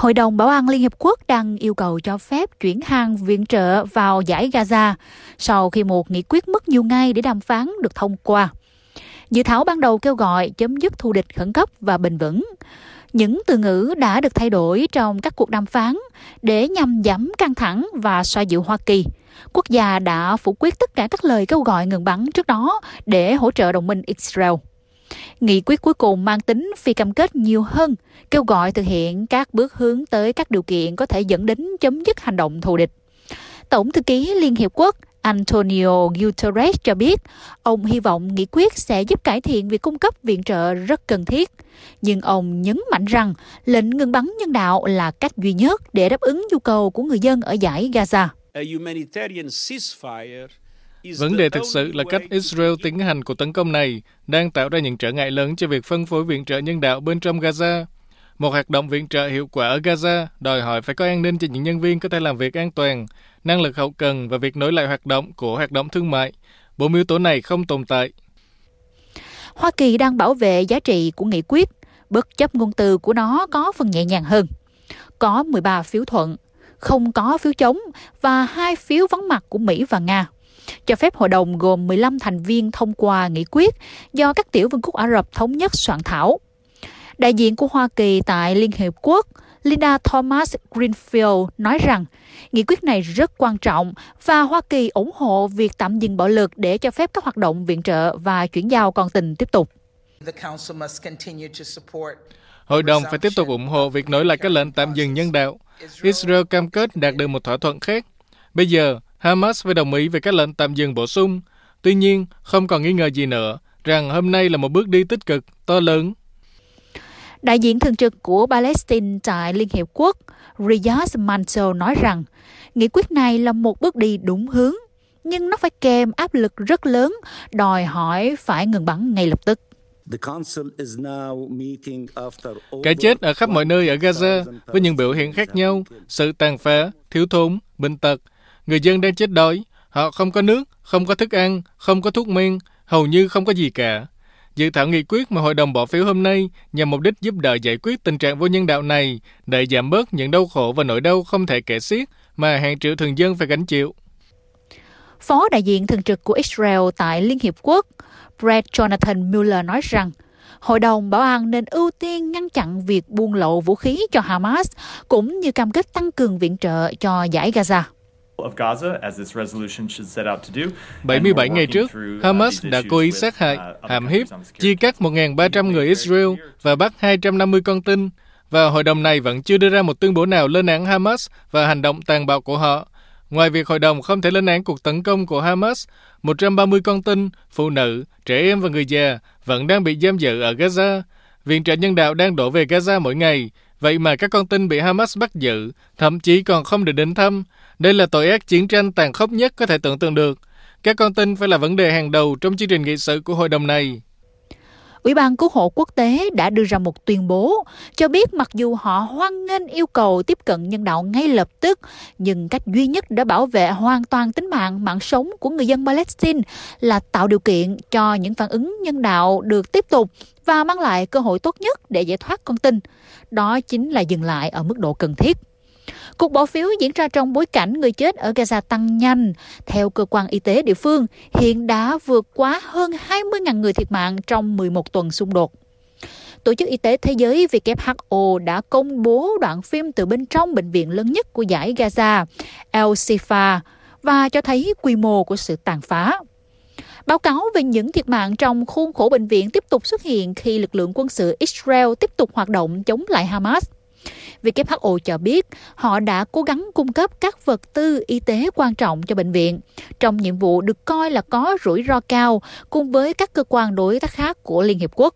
Hội đồng Bảo an Liên Hiệp Quốc đang yêu cầu cho phép chuyển hàng viện trợ vào giải Gaza sau khi một nghị quyết mất nhiều ngày để đàm phán được thông qua. Dự thảo ban đầu kêu gọi chấm dứt thù địch khẩn cấp và bền vững. Những từ ngữ đã được thay đổi trong các cuộc đàm phán để nhằm giảm căng thẳng và xoa dịu Hoa Kỳ. Quốc gia đã phủ quyết tất cả các lời kêu gọi ngừng bắn trước đó để hỗ trợ đồng minh Israel. Nghị quyết cuối cùng mang tính phi cam kết nhiều hơn, kêu gọi thực hiện các bước hướng tới các điều kiện có thể dẫn đến chấm dứt hành động thù địch. Tổng thư ký Liên Hiệp Quốc Antonio Guterres cho biết, ông hy vọng nghị quyết sẽ giúp cải thiện việc cung cấp viện trợ rất cần thiết. Nhưng ông nhấn mạnh rằng lệnh ngừng bắn nhân đạo là cách duy nhất để đáp ứng nhu cầu của người dân ở giải Gaza. Vấn đề thực sự là cách Israel tiến hành cuộc tấn công này đang tạo ra những trở ngại lớn cho việc phân phối viện trợ nhân đạo bên trong Gaza. Một hoạt động viện trợ hiệu quả ở Gaza đòi hỏi phải có an ninh cho những nhân viên có thể làm việc an toàn, năng lực hậu cần và việc nối lại hoạt động của hoạt động thương mại. Bộ yếu tố này không tồn tại. Hoa Kỳ đang bảo vệ giá trị của nghị quyết, bất chấp ngôn từ của nó có phần nhẹ nhàng hơn. Có 13 phiếu thuận, không có phiếu chống và hai phiếu vắng mặt của Mỹ và Nga cho phép hội đồng gồm 15 thành viên thông qua nghị quyết do các tiểu vương quốc Ả Rập thống nhất soạn thảo. Đại diện của Hoa Kỳ tại Liên Hiệp Quốc Linda Thomas Greenfield nói rằng nghị quyết này rất quan trọng và Hoa Kỳ ủng hộ việc tạm dừng bạo lực để cho phép các hoạt động viện trợ và chuyển giao con tình tiếp tục. Hội đồng phải tiếp tục ủng hộ việc nối lại các lệnh tạm dừng nhân đạo. Israel cam kết đạt được một thỏa thuận khác. Bây giờ, Hamas phải đồng ý về các lệnh tạm dừng bổ sung. Tuy nhiên, không còn nghi ngờ gì nữa rằng hôm nay là một bước đi tích cực, to lớn. Đại diện thường trực của Palestine tại Liên Hiệp Quốc Riyad Mansour nói rằng nghị quyết này là một bước đi đúng hướng, nhưng nó phải kèm áp lực rất lớn, đòi hỏi phải ngừng bắn ngay lập tức. Cái chết ở khắp mọi nơi ở Gaza với những biểu hiện khác nhau, sự tàn phá, thiếu thốn, bệnh tật, Người dân đang chết đói, họ không có nước, không có thức ăn, không có thuốc men, hầu như không có gì cả. Dự thảo nghị quyết mà hội đồng bỏ phiếu hôm nay nhằm mục đích giúp đỡ giải quyết tình trạng vô nhân đạo này để giảm bớt những đau khổ và nỗi đau không thể kể xiết mà hàng triệu thường dân phải gánh chịu. Phó đại diện thường trực của Israel tại Liên Hiệp Quốc, Brad Jonathan Mueller nói rằng, Hội đồng Bảo an nên ưu tiên ngăn chặn việc buôn lậu vũ khí cho Hamas, cũng như cam kết tăng cường viện trợ cho giải Gaza. 77 ngày trước, uh, Hamas đã cố ý sát hại, uh, hãm hiếp, chia cắt 1.300 người Israel và bắt 250 con tin, và hội đồng này vẫn chưa đưa ra một tuyên bố nào lên án Hamas và hành động tàn bạo của họ. Ngoài việc hội đồng không thể lên án cuộc tấn công của Hamas, 130 con tin, phụ nữ, trẻ em và người già vẫn đang bị giam giữ ở Gaza. Viện trợ nhân đạo đang đổ về Gaza mỗi ngày, vậy mà các con tin bị Hamas bắt giữ, thậm chí còn không được đến thăm. Đây là tội ác chiến tranh tàn khốc nhất có thể tưởng tượng được. Các con tin phải là vấn đề hàng đầu trong chương trình nghị sự của hội đồng này. Ủy ban cứu hộ quốc tế đã đưa ra một tuyên bố cho biết mặc dù họ hoan nghênh yêu cầu tiếp cận nhân đạo ngay lập tức, nhưng cách duy nhất để bảo vệ hoàn toàn tính mạng, mạng sống của người dân Palestine là tạo điều kiện cho những phản ứng nhân đạo được tiếp tục và mang lại cơ hội tốt nhất để giải thoát con tin. Đó chính là dừng lại ở mức độ cần thiết. Cuộc bỏ phiếu diễn ra trong bối cảnh người chết ở Gaza tăng nhanh. Theo cơ quan y tế địa phương, hiện đã vượt quá hơn 20.000 người thiệt mạng trong 11 tuần xung đột. Tổ chức Y tế Thế giới WHO đã công bố đoạn phim từ bên trong bệnh viện lớn nhất của giải Gaza, El Sifa, và cho thấy quy mô của sự tàn phá. Báo cáo về những thiệt mạng trong khuôn khổ bệnh viện tiếp tục xuất hiện khi lực lượng quân sự Israel tiếp tục hoạt động chống lại Hamas. WHO cho biết họ đã cố gắng cung cấp các vật tư y tế quan trọng cho bệnh viện trong nhiệm vụ được coi là có rủi ro cao cùng với các cơ quan đối tác khác của Liên Hiệp Quốc.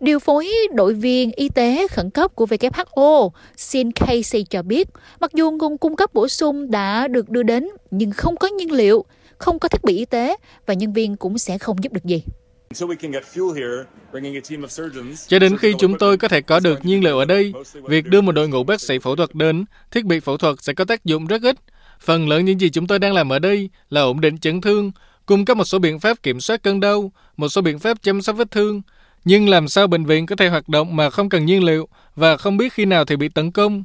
Điều phối đội viên y tế khẩn cấp của WHO, Sin Casey cho biết, mặc dù nguồn cung cấp bổ sung đã được đưa đến, nhưng không có nhiên liệu, không có thiết bị y tế và nhân viên cũng sẽ không giúp được gì. Cho đến khi chúng tôi có thể có được nhiên liệu ở đây, việc đưa một đội ngũ bác sĩ phẫu thuật đến, thiết bị phẫu thuật sẽ có tác dụng rất ít. Phần lớn những gì chúng tôi đang làm ở đây là ổn định chấn thương, cung cấp một số biện pháp kiểm soát cơn đau, một số biện pháp chăm sóc vết thương. Nhưng làm sao bệnh viện có thể hoạt động mà không cần nhiên liệu và không biết khi nào thì bị tấn công?